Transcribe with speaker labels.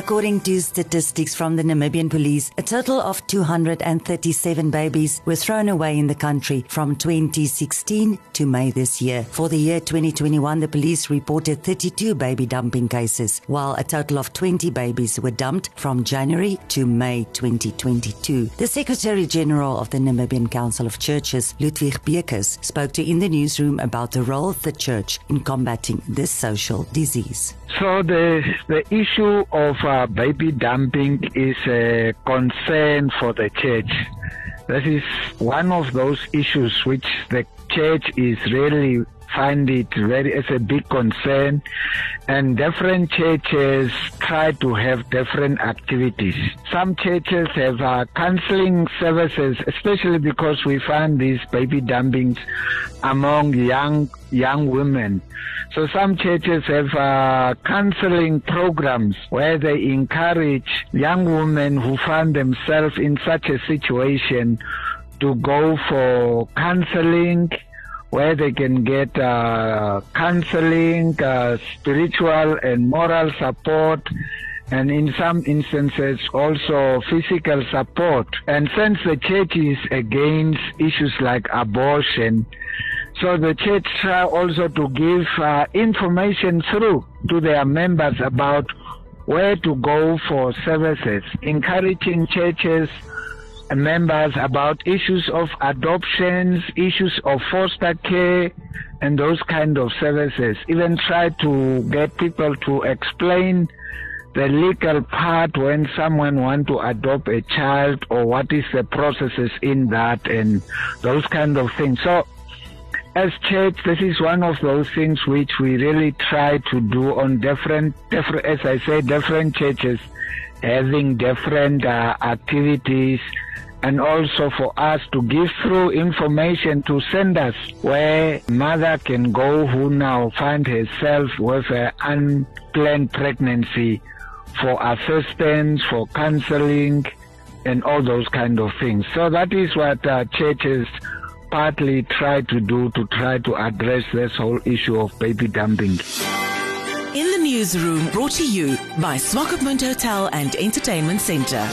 Speaker 1: According to statistics from the Namibian police, a total of 237 babies were thrown away in the country from 2016 to May this year. For the year 2021, the police reported 32 baby dumping cases, while a total of 20 babies were dumped from January to May 2022. The Secretary General of the Namibian Council of Churches, Ludwig Beukes, spoke to In the Newsroom about the role of the church in combating this social disease.
Speaker 2: So the the issue of uh, baby dumping is a concern for the church. This is one of those issues which the church is really find it very as a big concern. And different churches try to have different activities. Some churches have uh, counseling services especially because we find these baby dumpings among young young women. So some churches have uh, counseling programs where they encourage young women who find themselves in such a situation to go for counseling where they can get uh, counseling, uh, spiritual and moral support, and in some instances also physical support. And since the church is against issues like abortion, so the church try also to give uh, information through to their members about where to go for services, encouraging churches members about issues of adoptions, issues of foster care, and those kind of services. Even try to get people to explain the legal part when someone want to adopt a child or what is the processes in that and those kind of things. So as church, this is one of those things which we really try to do on different, different as I say, different churches having different uh, activities and also for us to give through information to send us where mother can go who now find herself with an unplanned pregnancy for assistance, for counseling, and all those kind of things. So that is what uh, churches partly try to do to try to address this whole issue of baby dumping.
Speaker 3: In the newsroom, brought to you by Swakopmund Hotel and Entertainment Centre.